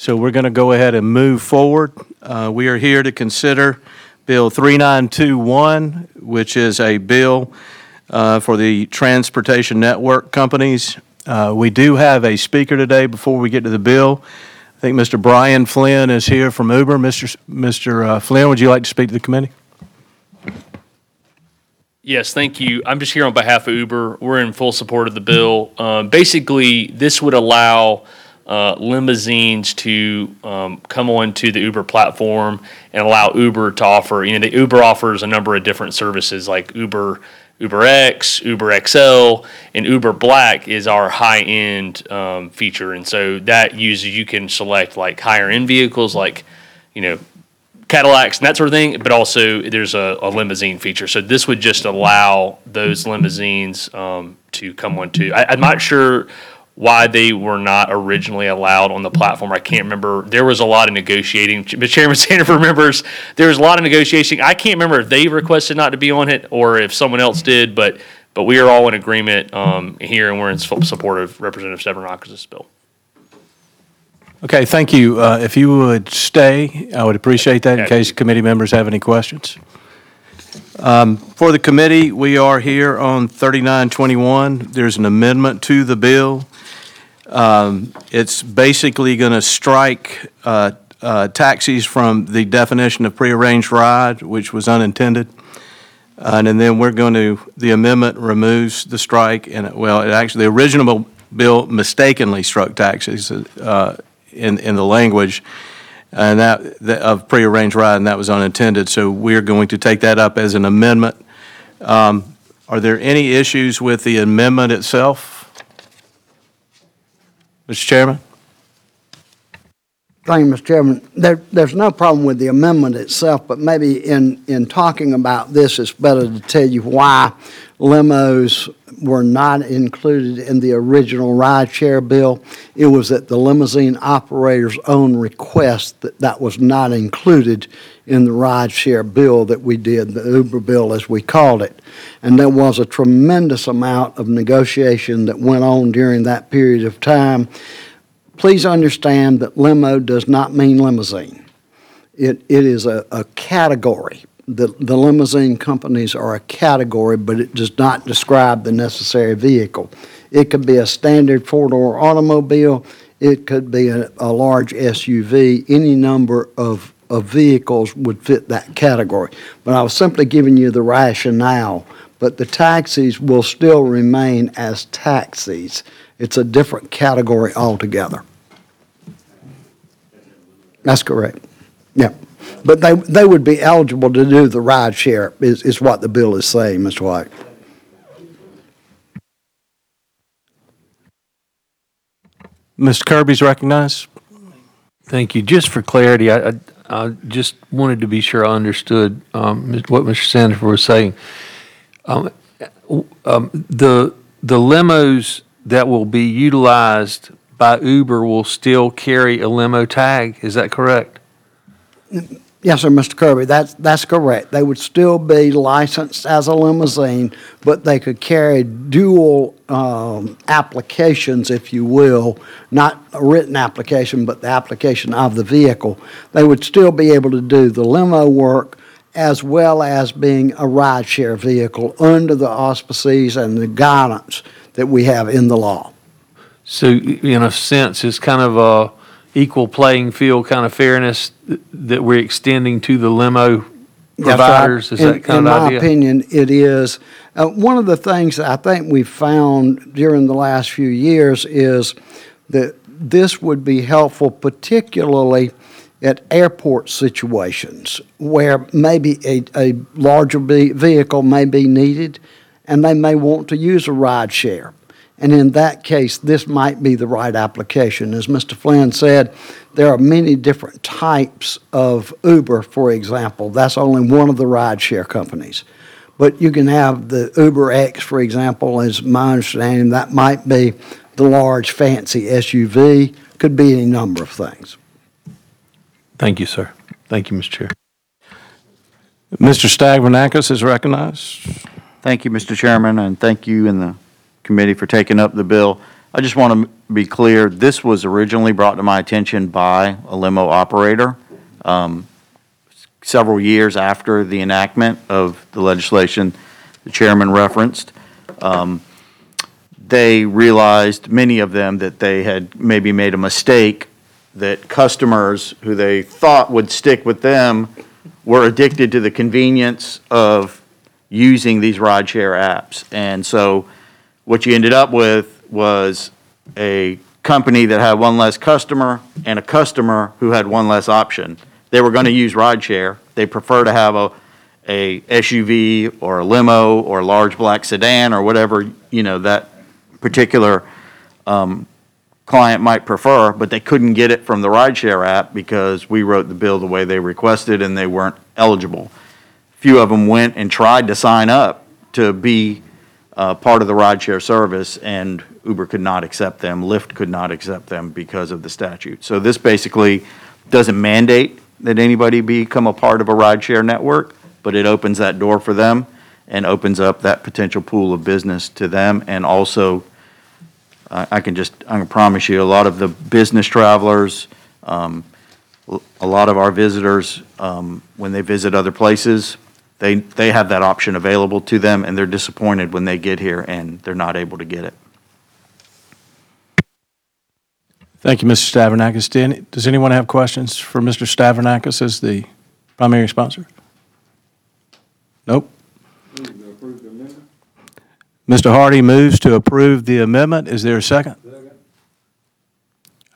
So we're going to go ahead and move forward. Uh, We are here to consider Bill 3921, which is a bill uh, for the transportation network companies. Uh, We do have a speaker today before we get to the bill. I think Mr. Brian Flynn is here from Uber. Mr. Mr. uh, Flynn, would you like to speak to the committee? Yes, thank you. I'm just here on behalf of Uber. We're in full support of the bill. Um, basically, this would allow uh, limousines to um, come onto the Uber platform and allow Uber to offer. You know, the Uber offers a number of different services like Uber, Uber X, Uber XL, and Uber Black is our high-end um, feature. And so that uses you can select like higher-end vehicles like, you know, Cadillacs and that sort of thing, but also there's a, a limousine feature. So this would just allow those limousines um, to come onto. I, I'm not sure why they were not originally allowed on the platform. I can't remember. There was a lot of negotiating. Ch- Chairman Sanders remembers there was a lot of negotiating. I can't remember if they requested not to be on it or if someone else did, but but we are all in agreement um, here, and we're in full support of Representative Stavrinakis' bill. Okay, thank you. Uh, If you would stay, I would appreciate that in case committee members have any questions. Um, For the committee, we are here on 3921. There's an amendment to the bill. Um, It's basically going to strike uh, uh, taxis from the definition of prearranged ride, which was unintended. Uh, And then we're going to, the amendment removes the strike, and, well, it actually, the original bill mistakenly struck taxis uh, in, in the language, and that, that- of prearranged ride, and that was unintended. So we're going to take that up as an amendment. Um, Are there any issues with the amendment itself? Mr. Chairman? You, Mr. Chairman. There, there's no problem with the amendment itself, but maybe in, in talking about this, it's better to tell you why limos were not included in the original rideshare bill. It was at the limousine operator's own request that that was not included in the rideshare bill that we did, the Uber bill as we called it. And there was a tremendous amount of negotiation that went on during that period of time please understand that limo does not mean limousine. It, it is a, a category. The, the limousine companies are a category, but it does not describe the necessary vehicle. It could be a standard four-door automobile, it could be a, a large SUV, any number of, of vehicles would fit that category. But I was simply giving you the rationale, but the taxis will still remain as taxis. It's a different category altogether. That's correct. Yeah. But they, they would be eligible to do the ride share is, is what the bill is saying, Mr. White. Mr. Kirby's recognized. Thank you. Just for clarity, I, I, I just wanted to be sure I understood, um, what Mr. Sanders was saying. Um, um, the, the limos that will be utilized by Uber will still carry a limo tag, is that correct? Yes, sir, Mr. Kirby, that's, that's correct. They would still be licensed as a limousine, but they could carry dual um, applications, if you will, not a written application, but the application of the vehicle. They would still be able to do the limo work as well as being a rideshare vehicle under the auspices and the guidance that we have in the law. So in a sense, it's kind of a equal playing field kind of fairness th- that we're extending to the limo That's right. providers? Is In- that kind of In my idea? opinion, it is. Uh, One of the things that I think we've found during the last few years is that this would be helpful particularly at airport situations where maybe a, a larger ve- vehicle may be needed and they may want to use a ride share. And in that case, this might be the right application. As Mr. Flynn said, there are many different types of Uber, for example. That's only one of the rideshare companies. But you can have the Uber X, for example, is my understanding, that might be the large fancy SUV, could be any number of things. Thank you, sir. Thank you, Mr. Chair. Mr. Stavrinakis is recognized. Thank you, Mr. Chairman, and thank you and the committee for taking up the bill. I just want to be clear, this was originally brought to my attention by a limo operator um, several years after the enactment of the legislation the chairman referenced. Um, They realized, many of them, that they had maybe made a mistake, that customers who they thought would stick with them were addicted to the convenience of using these rideshare apps. And so what you ended up with was a company that had one less customer and a customer who had one less option. They were going to use rideshare. They prefer to have a, a SUV or a limo or a large black sedan or whatever, you know, that particular um, client might prefer, but they couldn't get it from the rideshare app because we wrote the bill the way they requested and they weren't eligible. Few of them went and tried to sign up to be uh, part of the rideshare service, and Uber could not accept them, Lyft could not accept them because of the statute. So this basically doesn't mandate that anybody become a part of a rideshare network, but it opens that door for them and opens up that potential pool of business to them, and also I I can just, I can promise you, a lot of the business travelers, um, a lot of our visitors, um, when they visit other places, they, they have that option available to them, and they're disappointed when they get here and they're not able to get it. Thank you, Mr. Any- Does anyone have questions for Mr. Stavrinakis as the primary sponsor? Nope. Mr. Hardy moves to approve the amendment. Is there a second?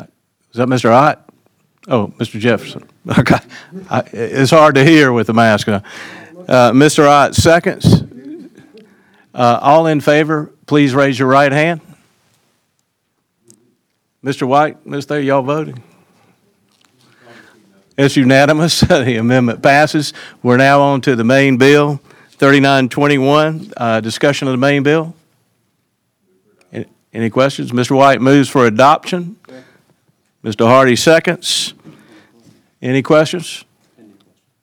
Is that Mr. Ott? Oh, Mr. Jefferson. Okay. I- It's hard to hear with the mask on. Uh, Mr. Ott, seconds. Uh, All in favor, please raise your right hand. Mr. White, Ms. Thayer, y'all voting? It's unanimous. The amendment passes. We're now on to the main bill, 3921, uh, discussion of the main bill. Any- Any questions? Mr. White moves for adoption. Mr. Hardy seconds. Any questions?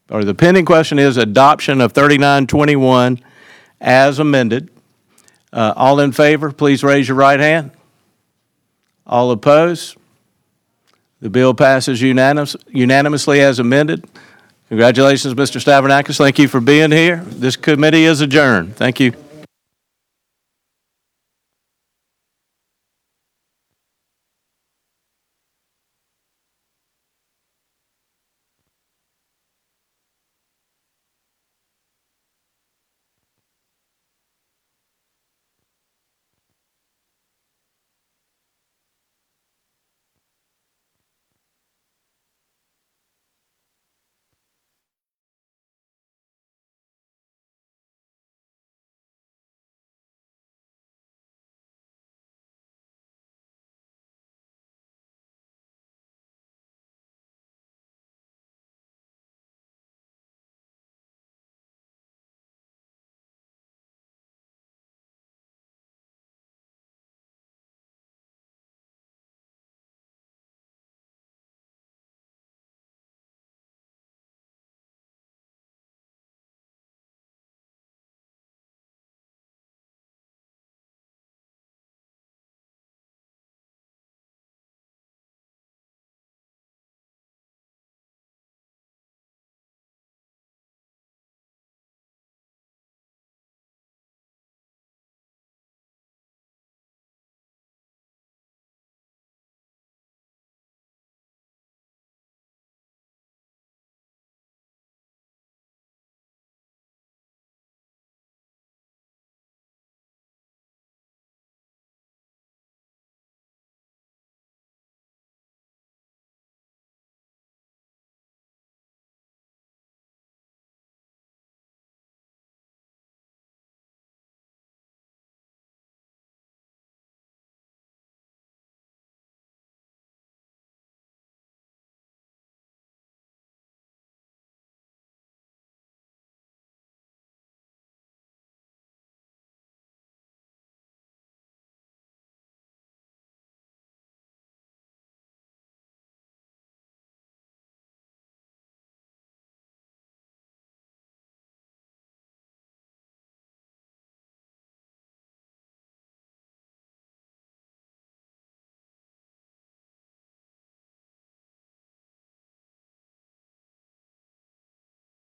Or the pending question is adoption of 3921 as amended. Uh, All in favor, please raise your right hand. All opposed? The bill passes unanimous- unanimously as amended. Congratulations, Mr. Stavrinakis. Thank you for being here. This committee is adjourned. Thank you.